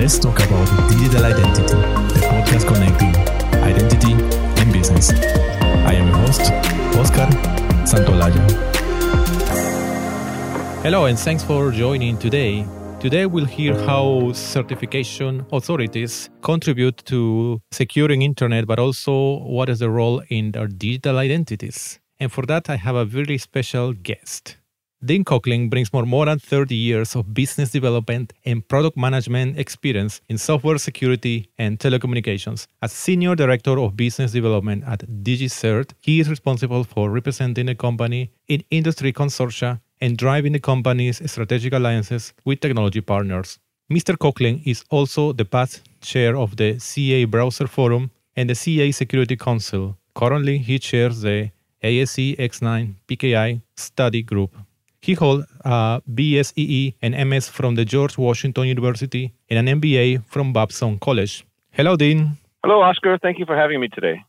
let's talk about digital identity, the podcast connecting identity and business. I am your host, Oscar Santolaya. Hello, and thanks for joining today. Today we'll hear how certification authorities contribute to securing internet, but also what is the role in their digital identities. And for that, I have a very special guest. Dean Coclin brings more, more than 30 years of business development and product management experience in software security and telecommunications. As Senior Director of Business Development at DigiCert, he is responsible for representing the company in industry consortia and driving the company's strategic alliances with technology partners. Mr. Coclin is also the past chair of the CA Browser Forum and the CA Security Council. Currently, he chairs the ASC X9 PKI study group. He holds a BSEE and MS from the George Washington University and an MBA from Babson College. Hello, Dean. Hello, Oscar. Thank you for having me today.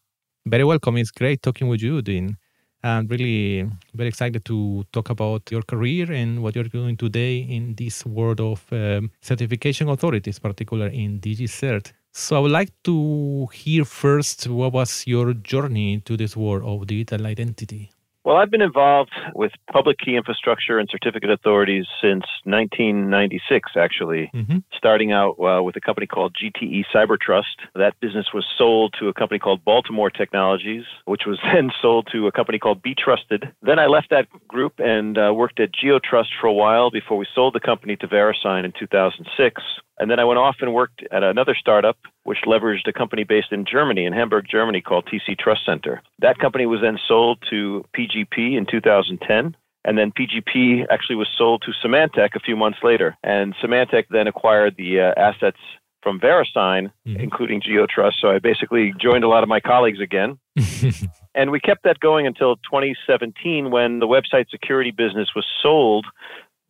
Very welcome. It's great talking with you, Dean. I'm really very excited to talk about your career and what you're doing today in this world of um, certification authorities, particularly in DigiCert. So I would like to hear first what was your journey to this world of digital identity? Well, I've been involved with public key infrastructure and certificate authorities since 1996, actually, mm-hmm. starting out uh, with a company called GTE Cybertrust. That business was sold to a company called Baltimore Technologies, which was then sold to a company called beTRUSTed. Then I left that group and uh, worked at GeoTrust for a while before we sold the company to VeriSign in 2006. And then I went off and worked at another startup which leveraged a company based in Germany, in Hamburg, Germany, called TC Trust Center. That company was then sold to PGP in 2010. And then PGP actually was sold to Symantec a few months later. And Symantec then acquired the uh, assets from VeriSign, mm-hmm. including GeoTrust. So I basically joined a lot of my colleagues again. and we kept that going until 2017 when the website security business was sold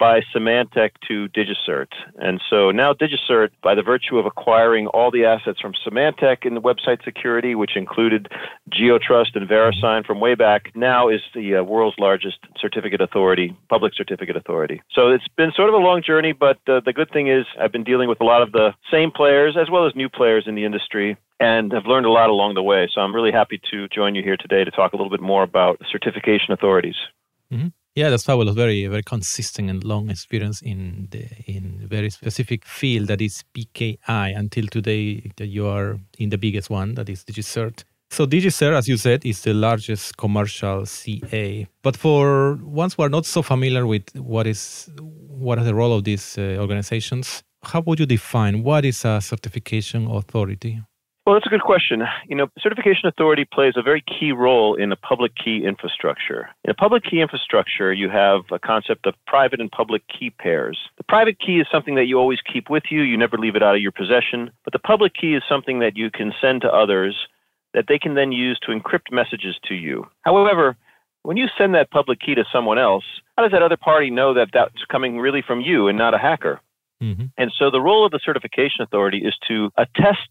by Symantec to DigiCert. And so now DigiCert, by the virtue of acquiring all the assets from Symantec in the website security, which included GeoTrust and VeriSign from way back, now is the uh, world's largest certificate authority, public certificate authority. So it's been sort of a long journey, but uh, the good thing is I've been dealing with a lot of the same players as well as new players in the industry and have learned a lot along the way. So I'm really happy to join you here today to talk a little bit more about certification authorities. Mm-hmm. Yeah, that's fabulous. Very, very consistent and long experience in the in very specific field that is PKI. Until today, that you are in the biggest one, that is DigiCert. So DigiCert, as you said, is the largest commercial CA. But for ones who are not so familiar with what is what is the role of these uh, organizations, how would you define what is a certification authority? Well, that's a good question. You know, certification authority plays a very key role in a public key infrastructure. In a public key infrastructure, you have a concept of private and public key pairs. The private key is something that you always keep with you, you never leave it out of your possession, but the public key is something that you can send to others that they can then use to encrypt messages to you. However, when you send that public key to someone else, how does that other party know that that's coming really from you and not a hacker? Mm-hmm. And so the role of the certification authority is to attest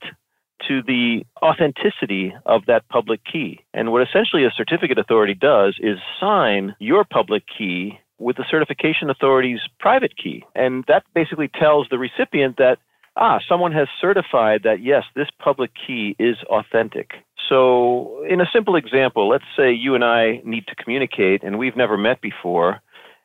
to the authenticity of that public key. And what essentially a certificate authority does is sign your public key with the certification authority's private key. And that basically tells the recipient that, ah, someone has certified that, yes, this public key is authentic. So, in a simple example, let's say you and I need to communicate and we've never met before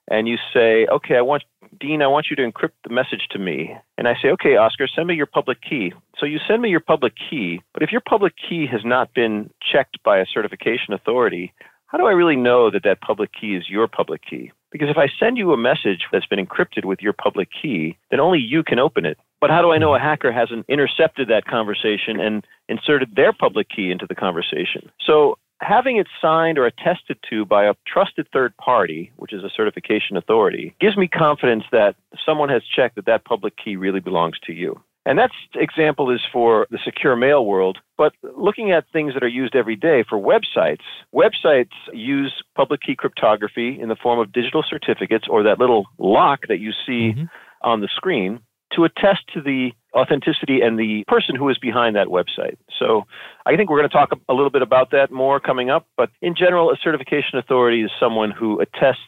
and you say, okay, I want, Dean, I want you to encrypt the message to me. And I say, okay, Oscar, send me your public key. So you send me your public key, but if your public key has not been checked by a certification authority, how do I really know that that public key is your public key? Because if I send you a message that's been encrypted with your public key, then only you can open it. But how do I know a hacker hasn't intercepted that conversation and inserted their public key into the conversation? So having it signed or attested to by a trusted third party, which is a certification authority, gives me confidence that someone has checked that that public key really belongs to you. And that example is for the secure mail world. But looking at things that are used every day for websites, websites use public key cryptography in the form of digital certificates or that little lock that you see mm-hmm. on the screen to attest to the authenticity and the person who is behind that website. So I think we're going to talk a little bit about that more coming up. But in general, a certification authority is someone who attests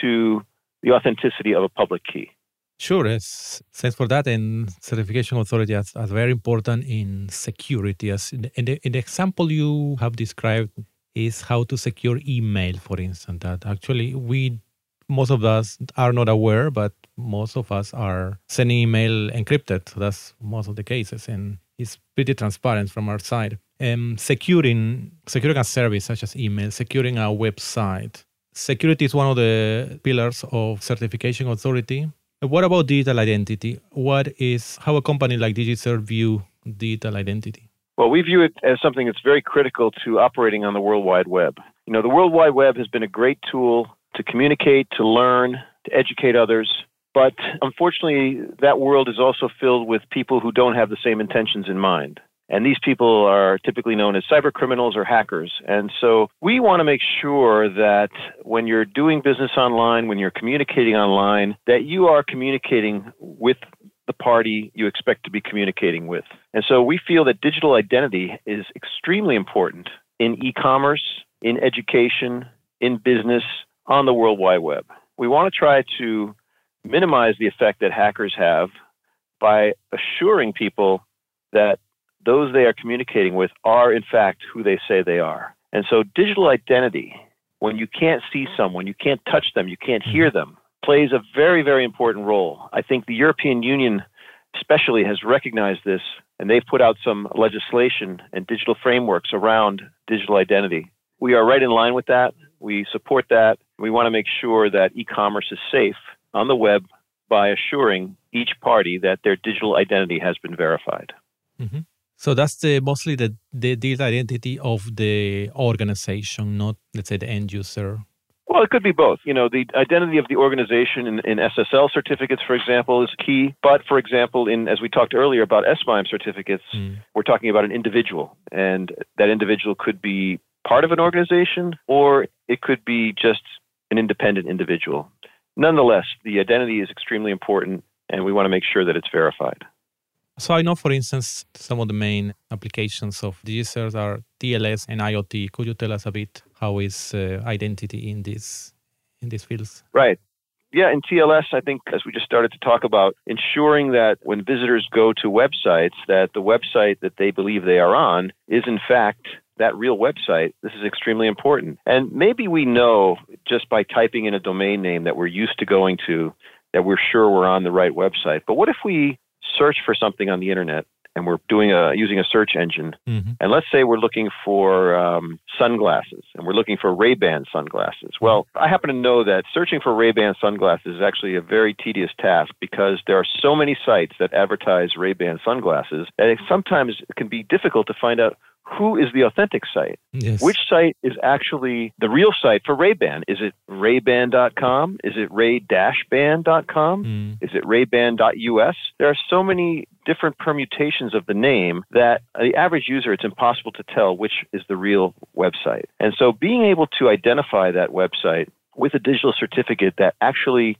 to the authenticity of a public key. Sure. Thanks for that. And certification authority is, is very important in security. As in the, in the example you have described is how to secure email, for instance. That actually we most of us are not aware, but most of us are sending email encrypted. So that's most of the cases, and it's pretty transparent from our side. Um, securing securing a service such as email, securing a website. Security is one of the pillars of certification authority. What about digital identity? What is how a company like DigiCert view digital identity? Well, we view it as something that's very critical to operating on the World Wide Web. You know, the World Wide Web has been a great tool to communicate, to learn, to educate others. But unfortunately, that world is also filled with people who don't have the same intentions in mind. And these people are typically known as cyber criminals or hackers. And so we want to make sure that when you're doing business online, when you're communicating online, that you are communicating with the party you expect to be communicating with. And so we feel that digital identity is extremely important in e commerce, in education, in business, on the World Wide Web. We want to try to minimize the effect that hackers have by assuring people that those they are communicating with are, in fact, who they say they are. And so, digital identity, when you can't see someone, you can't touch them, you can't hear mm-hmm. them, plays a very, very important role. I think the European Union, especially, has recognized this, and they've put out some legislation and digital frameworks around digital identity. We are right in line with that. We support that. We want to make sure that e commerce is safe on the web by assuring each party that their digital identity has been verified. Mm-hmm. So that's the, mostly the, the digital identity of the organization, not let's say the end user. Well, it could be both. You know, the identity of the organization in, in SSL certificates, for example, is key. But for example, in as we talked earlier about SMIME certificates, mm. we're talking about an individual, and that individual could be part of an organization or it could be just an independent individual. Nonetheless, the identity is extremely important and we want to make sure that it's verified. So I know, for instance, some of the main applications of DigiCert are TLS and IoT. Could you tell us a bit how is uh, identity in these in these fields? Right. Yeah, in TLS, I think as we just started to talk about, ensuring that when visitors go to websites, that the website that they believe they are on is in fact that real website, this is extremely important. And maybe we know just by typing in a domain name that we're used to going to that we're sure we're on the right website. But what if we search for something on the internet and we're doing a using a search engine, mm-hmm. and let's say we're looking for um, sunglasses and we're looking for Ray Ban sunglasses. Well, I happen to know that searching for Ray Ban sunglasses is actually a very tedious task because there are so many sites that advertise Ray Ban sunglasses that it sometimes it can be difficult to find out who is the authentic site? Yes. Which site is actually the real site for Ray-Ban? Is it rayban.com? Is it ray-ban.com? Mm. Is it rayban.us? There are so many different permutations of the name that the average user, it's impossible to tell which is the real website. And so being able to identify that website with a digital certificate that actually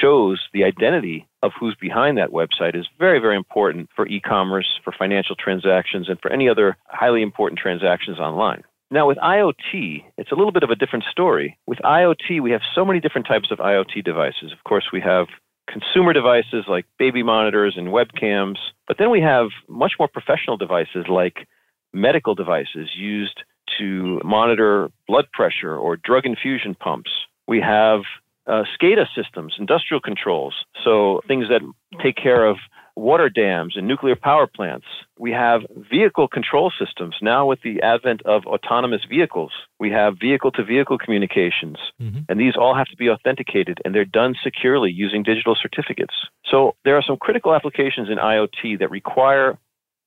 shows the identity of who's behind that website is very, very important for e commerce, for financial transactions, and for any other highly important transactions online. Now, with IoT, it's a little bit of a different story. With IoT, we have so many different types of IoT devices. Of course, we have consumer devices like baby monitors and webcams, but then we have much more professional devices like medical devices used to monitor blood pressure or drug infusion pumps. We have uh, SCADA systems, industrial controls, so things that take care of water dams and nuclear power plants. We have vehicle control systems. Now, with the advent of autonomous vehicles, we have vehicle to vehicle communications. Mm-hmm. And these all have to be authenticated and they're done securely using digital certificates. So, there are some critical applications in IoT that require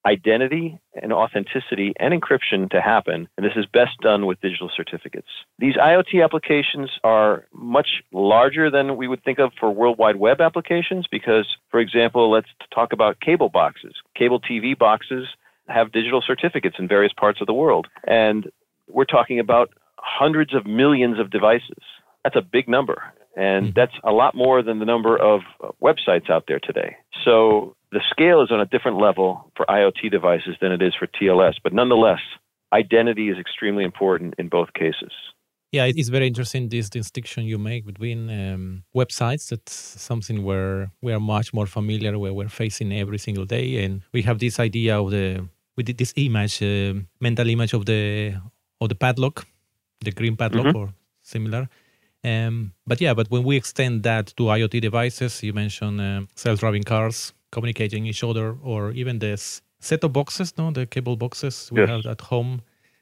identity and authenticity and encryption to happen, and this is best done with digital certificates. These IoT applications are much larger than we would think of for World Wide Web applications because, for example, let's talk about cable boxes. Cable TV boxes have digital certificates in various parts of the world, and we're talking about hundreds of millions of devices. That's a big number. And hmm. that's a lot more than the number of websites out there today. So the scale is on a different level for IoT devices than it is for TLS, but nonetheless, identity is extremely important in both cases. Yeah, it's very interesting this distinction you make between um, websites. That's something where we are much more familiar, where we're facing every single day, and we have this idea of the we did this image, uh, mental image of the of the padlock, the green padlock mm-hmm. or similar. Um, but yeah, but when we extend that to IoT devices, you mentioned uh, self-driving cars communicating each other, or even this set of boxes, no, the cable boxes we yes. have at home.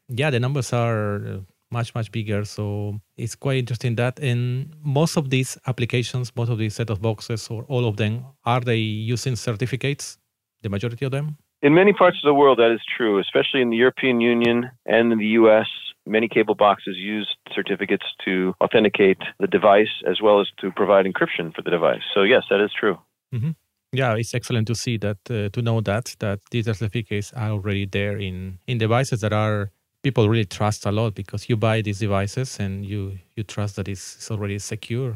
Yeah, the numbers are uh, much much bigger so it's quite interesting that in most of these applications most of these set of boxes or all of them are they using certificates the majority of them in many parts of the world that is true especially in the european union and in the us many cable boxes use certificates to authenticate the device as well as to provide encryption for the device so yes that is true mm-hmm. Yeah it's excellent to see that uh, to know that that these certificates are already there in in devices that are people really trust a lot because you buy these devices and you you trust that it's, it's already secure.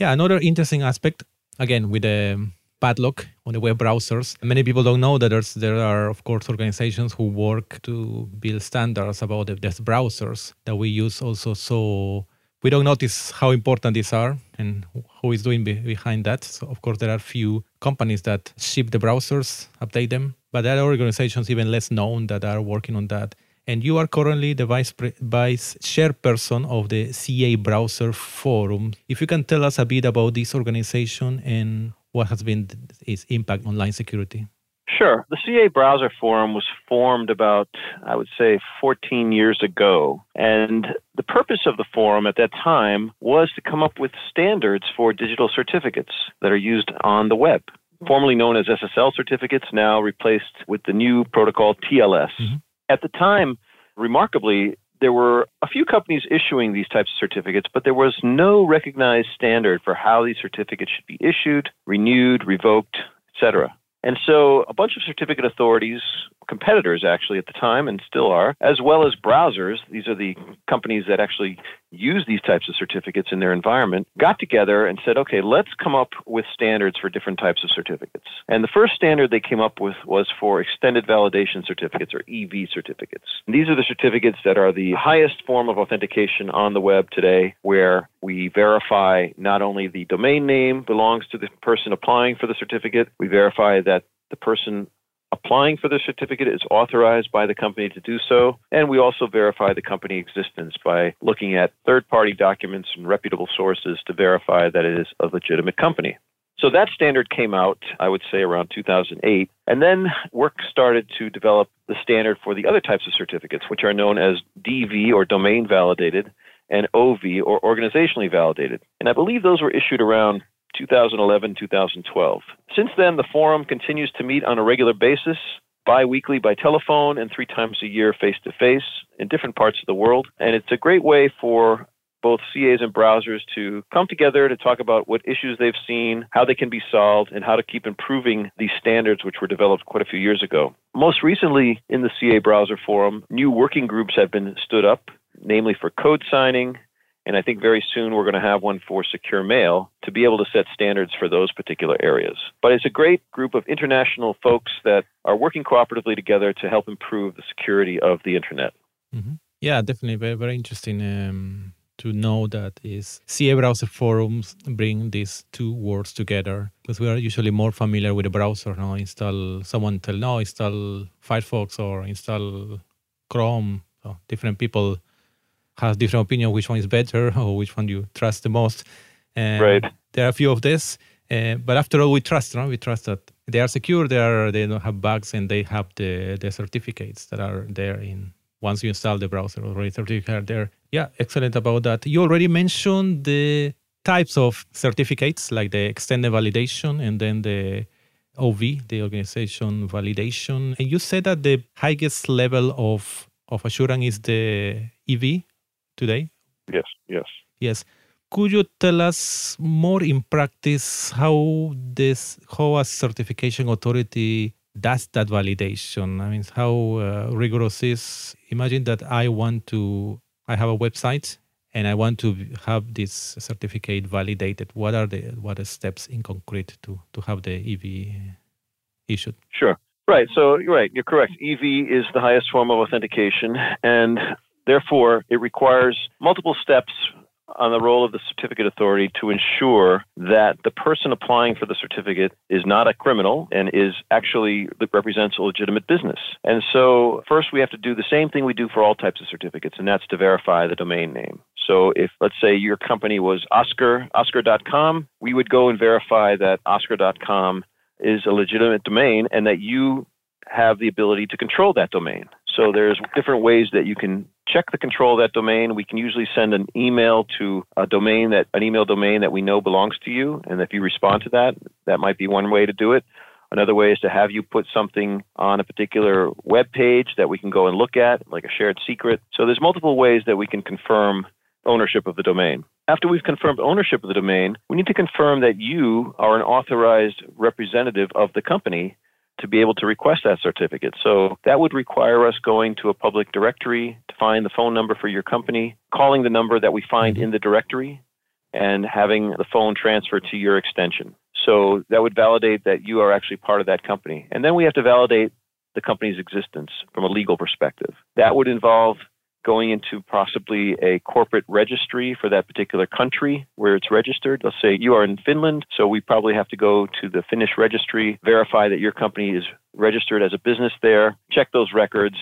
Yeah, another interesting aspect again with the padlock on the web browsers. Many people don't know that there's there are of course organizations who work to build standards about the, the browsers that we use also. So we don't notice how important these are and who is doing be- behind that. So of course there are few companies that ship the browsers, update them, but there are organizations even less known that are working on that and you are currently the vice, pre- vice chairperson of the CA Browser Forum. If you can tell us a bit about this organization and what has been its impact on online security. Sure. The CA Browser Forum was formed about, I would say, 14 years ago. And the purpose of the forum at that time was to come up with standards for digital certificates that are used on the web. Formerly known as SSL certificates, now replaced with the new protocol TLS. Mm-hmm. At the time, remarkably, there were a few companies issuing these types of certificates, but there was no recognized standard for how these certificates should be issued, renewed, revoked, etc. And so a bunch of certificate authorities, competitors actually at the time and still are, as well as browsers, these are the companies that actually use these types of certificates in their environment, got together and said, okay, let's come up with standards for different types of certificates. And the first standard they came up with was for extended validation certificates or EV certificates. And these are the certificates that are the highest form of authentication on the web today, where we verify not only the domain name belongs to the person applying for the certificate, we verify that the person applying for the certificate is authorized by the company to do so, and we also verify the company existence by looking at third party documents and reputable sources to verify that it is a legitimate company. So that standard came out, I would say, around 2008. And then work started to develop the standard for the other types of certificates, which are known as DV or domain validated and OV or organizationally validated. And I believe those were issued around 2011 2012. Since then, the forum continues to meet on a regular basis, bi weekly by telephone, and three times a year face to face in different parts of the world. And it's a great way for both CAs and browsers to come together to talk about what issues they've seen, how they can be solved, and how to keep improving these standards, which were developed quite a few years ago. Most recently, in the CA Browser Forum, new working groups have been stood up, namely for code signing, and I think very soon we're going to have one for secure mail to be able to set standards for those particular areas. But it's a great group of international folks that are working cooperatively together to help improve the security of the internet. Mm-hmm. Yeah, definitely. Very, very interesting um, to know that is CA browser forums bring these two words together because we are usually more familiar with the browser. No, install someone tell no, install Firefox or install Chrome. So different people has different opinion which one is better or which one you trust the most. And right. There are a few of this, uh, but after all, we trust. No? We trust that they are secure. They are they don't have bugs, and they have the the certificates that are there in once you install the browser already certificate there. Yeah, excellent about that. You already mentioned the types of certificates like the extended validation and then the OV, the organization validation. And you said that the highest level of of assurance is the EV today? Yes, yes. Yes. Could you tell us more in practice how this, how a certification authority does that validation? I mean, how uh, rigorous is? Imagine that I want to, I have a website and I want to have this certificate validated. What are the what are steps in concrete to to have the EV issued? Sure. Right. So you're right. You're correct. EV is the highest form of authentication, and Therefore, it requires multiple steps on the role of the certificate authority to ensure that the person applying for the certificate is not a criminal and is actually represents a legitimate business. And so first we have to do the same thing we do for all types of certificates, and that's to verify the domain name. So if let's say your company was Oscar Oscar.com, we would go and verify that Oscar.com is a legitimate domain and that you have the ability to control that domain. So there's different ways that you can check the control of that domain. We can usually send an email to a domain that an email domain that we know belongs to you, and if you respond to that, that might be one way to do it. Another way is to have you put something on a particular web page that we can go and look at, like a shared secret. So there's multiple ways that we can confirm ownership of the domain. After we've confirmed ownership of the domain, we need to confirm that you are an authorized representative of the company to be able to request that certificate. So that would require us going to a public directory to find the phone number for your company, calling the number that we find in the directory, and having the phone transferred to your extension. So that would validate that you are actually part of that company. And then we have to validate the company's existence from a legal perspective. That would involve going into possibly a corporate registry for that particular country where it's registered. Let's say you are in Finland, so we probably have to go to the Finnish registry, verify that your company is registered as a business there, check those records,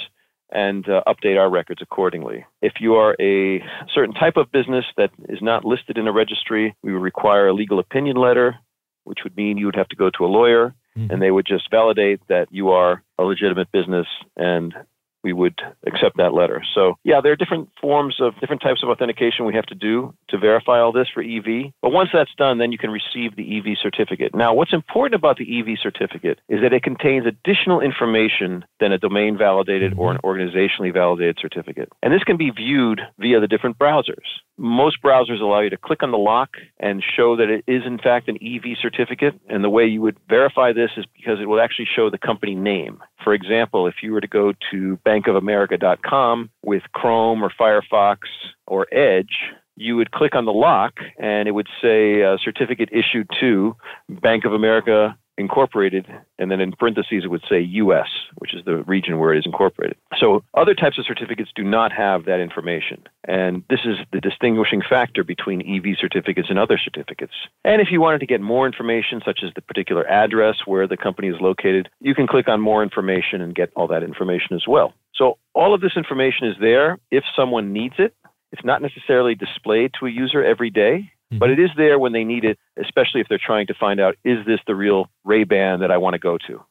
and uh, update our records accordingly. If you are a certain type of business that is not listed in a registry, we would require a legal opinion letter, which would mean you would have to go to a lawyer mm-hmm. and they would just validate that you are a legitimate business and we would accept that letter. So, yeah, there are different forms of different types of authentication we have to do to verify all this for EV. But once that's done, then you can receive the EV certificate. Now, what's important about the EV certificate is that it contains additional information than a domain validated or an organizationally validated certificate. And this can be viewed via the different browsers. Most browsers allow you to click on the lock and show that it is, in fact, an EV certificate. And the way you would verify this is because it will actually show the company name. For example, if you were to go to bankofamerica.com with Chrome or Firefox or Edge, you would click on the lock and it would say uh, certificate issued to Bank of America Incorporated, and then in parentheses it would say US, which is the region where it is incorporated. So other types of certificates do not have that information. And this is the distinguishing factor between EV certificates and other certificates. And if you wanted to get more information, such as the particular address where the company is located, you can click on more information and get all that information as well. So all of this information is there if someone needs it. It's not necessarily displayed to a user every day. Mm-hmm. But it is there when they need it, especially if they're trying to find out is this the real Ray Ban that I want to go to?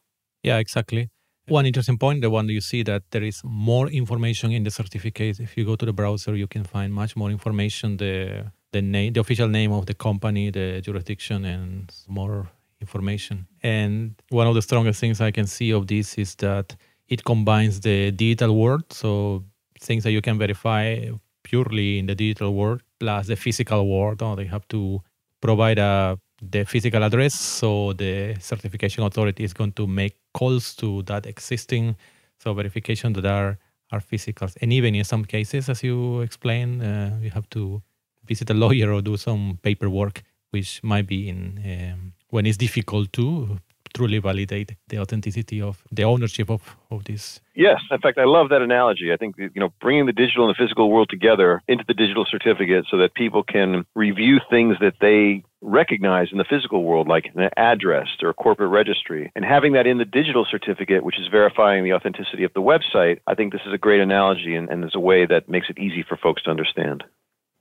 Yeah, exactly. One interesting point, the one you see that there is more information in the certificate. If you go to the browser, you can find much more information, the the name, the official name of the company, the jurisdiction, and more information. And one of the strongest things I can see of this is that it combines the digital world, so things that you can verify purely in the digital world plus the physical world. Oh, they have to provide a, the physical address, so the certification authority is going to make calls to that existing so verification that are are physical. And even in some cases, as you explained, uh, you have to visit a lawyer or do some paperwork, which might be in um, when it's difficult to truly validate the authenticity of the ownership of, of this. Yes, in fact, I love that analogy. I think you know bringing the digital and the physical world together into the digital certificate so that people can review things that they recognize in the physical world, like an address or a corporate registry, and having that in the digital certificate, which is verifying the authenticity of the website, I think this is a great analogy and, and is a way that makes it easy for folks to understand.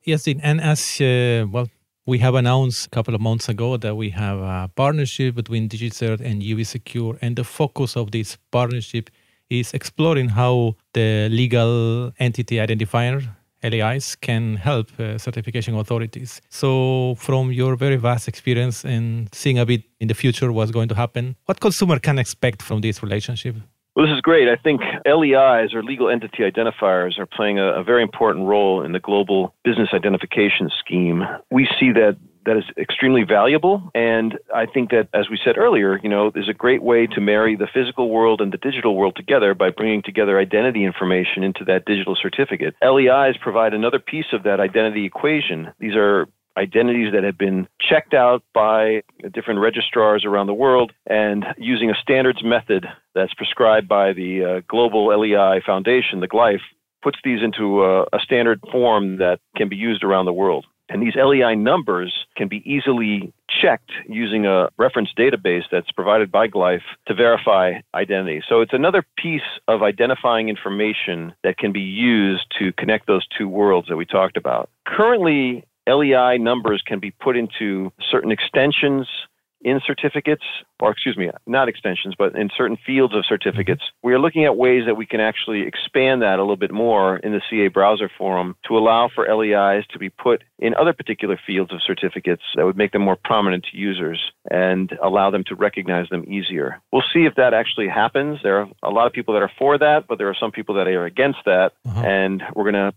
Yes, and as uh, well, we have announced a couple of months ago that we have a partnership between DigiCert and Ubisecure, and the focus of this partnership is exploring how the legal entity identifier LEIs can help uh, certification authorities. So, from your very vast experience and seeing a bit in the future what's going to happen, what consumer can expect from this relationship? Well, this is great. I think LEIs or legal entity identifiers are playing a, a, very important role in the global business identification scheme. We see that that is extremely valuable, and I think that, as we said earlier, you know, there's a great way to marry the physical world and the digital world together by bringing together identity information into that digital certificate. LEIs provide another piece of that identity equation. These are identities that have been checked out by different registrars around the world and using a standards method that's prescribed by the uh, Global LEI Foundation, the GLEIF, puts these into a, a standard form that can be used around the world. And these LEI numbers can be easily checked using a reference database that's provided by GLEIF to verify identity. So it's another piece of identifying information that can be used to connect those two worlds that we talked about. Currently, LEI numbers can be put into certain extensions in certificates, or excuse me, not extensions, but in certain fields of certificates. We are looking at ways that we can actually expand that a little bit more in the CA browser forum to allow for LEIs to be put in other particular fields of certificates that would make them more prominent to users and allow them to recognize them easier. We'll see if that actually happens. There are a lot of people that are for that, but there are some people that are against that, uh-huh. and we're going to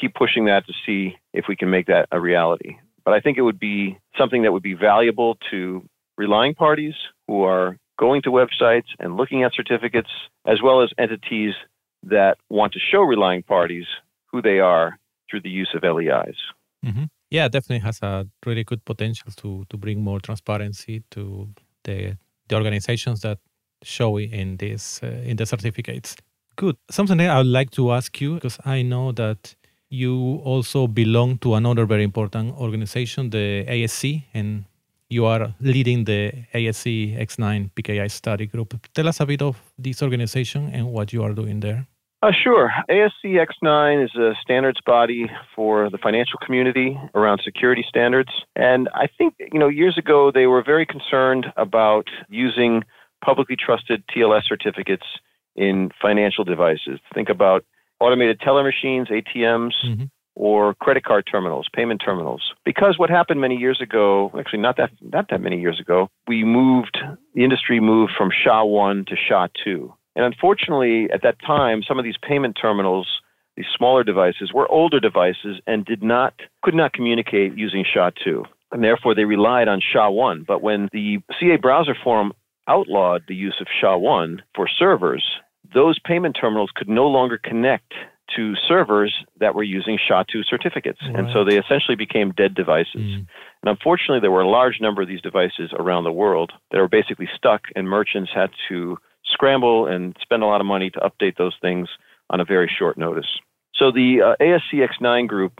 keep pushing that to see if we can make that a reality. But I think it would be something that would be valuable to relying parties who are going to websites and looking at certificates, as well as entities that want to show relying parties who they are through the use of LEIs. Mm-hmm. Yeah, definitely has a really good potential to to bring more transparency to the the organizations that show in this uh, in the certificates. Good. Something I would like to ask you because I know that you also belong to another very important organization, the ASC, and you are leading the ASC X9 PKI study group. Tell us a bit of this organization and what you are doing there. Uh, sure. ASC X9 is a standards body for the financial community around security standards. And I think, you know, years ago they were very concerned about using publicly trusted TLS certificates in financial devices. Think about automated teller machines, ATMs, mm-hmm or credit card terminals, payment terminals. Because what happened many years ago, actually not that not that many years ago, we moved the industry moved from SHA 1 to SHA 2. And unfortunately, at that time, some of these payment terminals, these smaller devices, were older devices and did not could not communicate using SHA 2. And therefore they relied on SHA 1. But when the CA browser forum outlawed the use of SHA 1 for servers, those payment terminals could no longer connect to servers that were using SHA-2 certificates. Right. And so they essentially became dead devices. Mm. And unfortunately, there were a large number of these devices around the world that were basically stuck, and merchants had to scramble and spend a lot of money to update those things on a very short notice. So the uh, ASCX9 group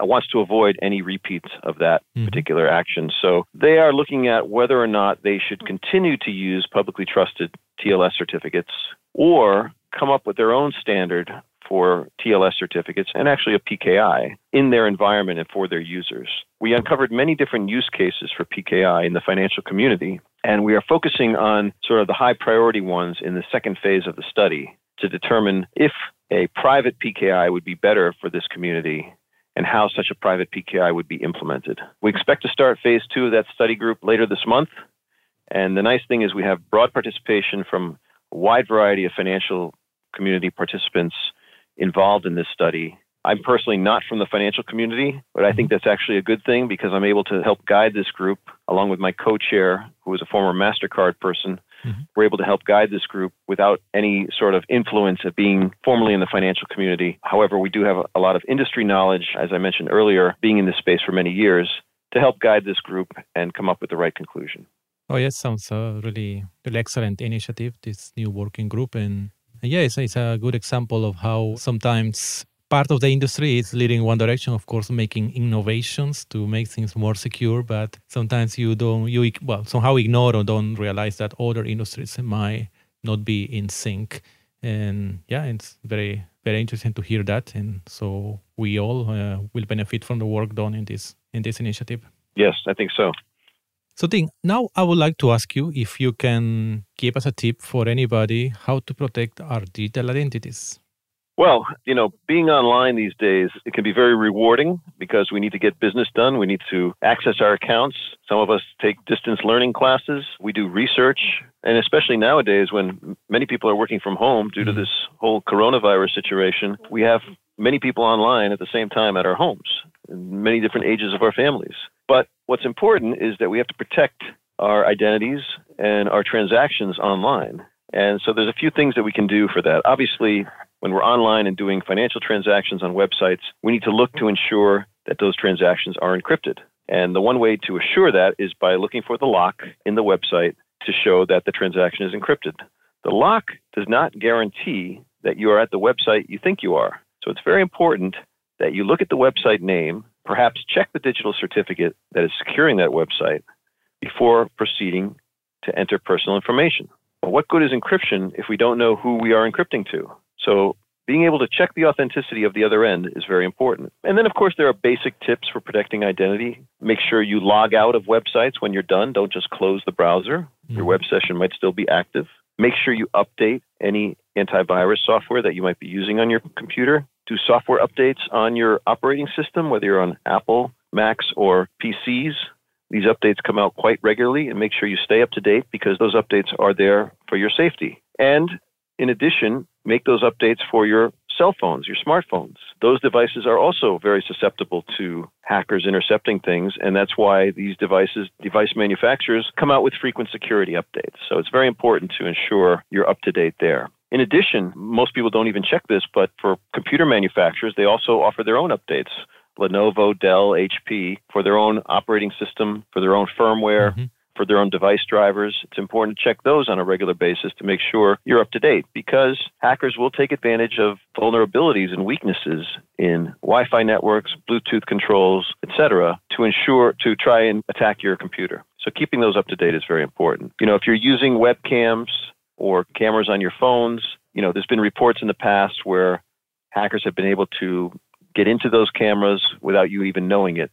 wants to avoid any repeats of that mm particular action. So they are looking at whether or not they should continue to use publicly trusted TLS certificates or come up with their own standard for TLS certificates and actually a PKI in their environment and for their users. We uncovered many different use cases for PKI in the financial community, and we are focusing on sort of the high priority ones in the second phase of the study to determine if a private PKI would be better for this community and how such a private PKI would be implemented. We expect to start phase two of that study group later this month. And the nice thing is we have broad participation from a wide variety of financial community participants involved in this study. I'm personally not from the financial community, but I think mm-hmm. that's actually a good thing because I'm able to help guide this group along with my co chair, who is a former MasterCard person. Mm-hmm. We're able to help guide this group without any sort of influence of being formally in the financial community. However, we do have a lot of industry knowledge, as I mentioned earlier, being in this space for many years, to help guide this group and come up with the right conclusion. Oh, yes, sounds a really, really excellent initiative, this new working group. And it's, it's a good example of how sometimes part of the industry is leading one direction of course making innovations to make things more secure but sometimes you don't you well somehow ignore or don't realize that other industries might not be in sync. And yeah it's very very interesting to hear that. And so we all uh, will benefit from the work done in this in this initiative. Yes i think so so, Tim, now I would like to ask you if you can give us a tip for anybody how to protect our digital identities. Well, you know, being online these days, it can be very rewarding because we need to get business done. We need to access our accounts. Some of us take distance learning classes. We do research. And especially nowadays when many people are working from home due to mm-hmm. this whole coronavirus situation, we have many people online at the same time at our homes, many different ages of our families. But what's important is that we have to protect our identities and our transactions online. And so there's a few things that we can do for that. Obviously, when we're online and doing financial transactions on websites, we need to look to ensure that those transactions are encrypted. And the one way to assure that is by looking for the lock in the website to show that the transaction is encrypted. The lock does not guarantee that you are at the website you think you are. So it's very important that you look at the website name, perhaps check the digital certificate that is securing that website before proceeding to enter personal information. Well, what good is encryption if we don't know who we are encrypting to? So being able to check the authenticity of the other end is very important. And then, of course, there are basic tips for protecting identity. Make sure you log out of websites when you're done. Don't just close the browser. Your mm-hmm. web session might still be active. Make sure you update any antivirus software that you might be using on your computer. Do software updates on your operating system, whether you're on Apple, Macs, or PCs. These updates come out quite regularly and make sure you stay up to date because those updates are there for your safety. And in addition, make those updates for your cell phones, your smartphones. Those devices are also very susceptible to hackers intercepting things, and that's why these devices, device manufacturers, come out with frequent security updates. So it's very important to ensure you're up to date there. In addition, most people don't even check this, but for computer manufacturers, they also offer their own updates. Lenovo, Dell, HP, for their own operating system, for their own firmware. Mm-hmm for their own device drivers. It's important to check those on a regular basis to make sure you're up to date because hackers will take advantage of vulnerabilities and weaknesses in Wi-Fi networks, Bluetooth controls, etc. to ensure to try and attack your computer. So keeping those up to date is very important. You know, if you're using webcams or cameras on your phones, you know, there's been reports in the past where hackers have been able to get into those cameras without you even knowing it.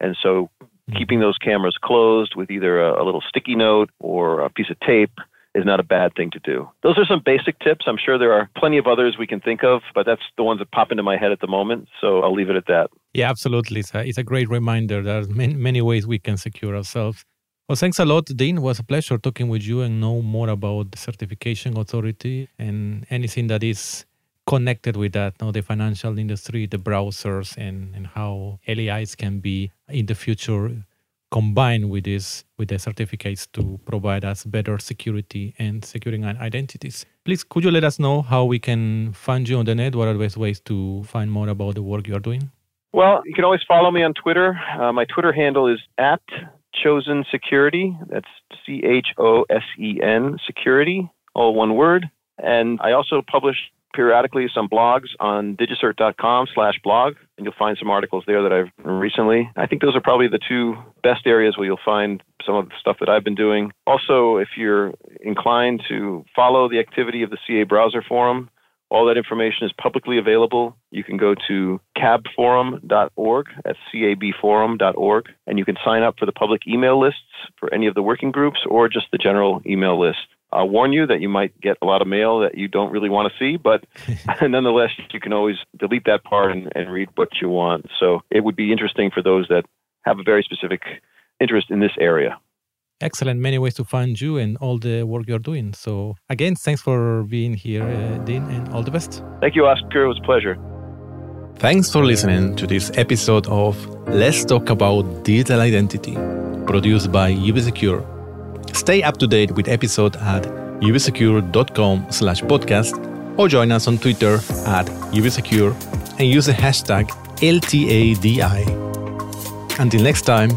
And so hmm. keeping those cameras closed with either a, a, little sticky note or a piece of tape is not a bad thing to do. Those are some basic tips. I'm sure there are plenty of others we can think of, but that's the ones that pop into my head at the moment. So I'll leave it at that. Yeah, absolutely. It's a, it's a great reminder. There are many, many ways we can secure ourselves. Well, thanks a lot, Dean. It was a pleasure talking with you and know more about the certification authority and anything that is connected with that, you know, the financial industry, the browsers, and, and how LEIs can be in the future combined with this with the certificates to provide us better security and securing identities. Please, could you let us know how we can find you on the net? What are the best ways to find more about the work you are doing? Well, you can always follow me on Twitter. Uh, my Twitter handle is at Chosen Security. That's C H O S E N Security, all one word. And I also publish periodically some blogs on digicert.com slash blog, and you'll find some articles there that I've recently. I think those are probably the two best areas where you'll find some of the stuff that I've been doing. Also, if you're inclined to follow the activity of the CA Browser Forum, all that information is publicly available. You can go to cabforum.org, that's cabforum.org, and you can sign up for the public email lists for any of the working groups or just the general email list. I'll warn you that you might get a lot of mail that you don't really want to see, but nonetheless, you can always delete that part and, and read what you want. So it would be interesting for those that have a very specific interest in this area. Excellent. Many ways to find you and all the work you're doing. So, again, thanks for being here, uh, Dean, and all the best. Thank you, Oscar. It was a pleasure. Thanks for listening to this episode of Let's Talk About Digital Identity, produced by UbiSecure Stay up to date with episode at ubisecure.com slash podcast or join us on Twitter at ubsecure and use the hashtag LTADI. Until next time,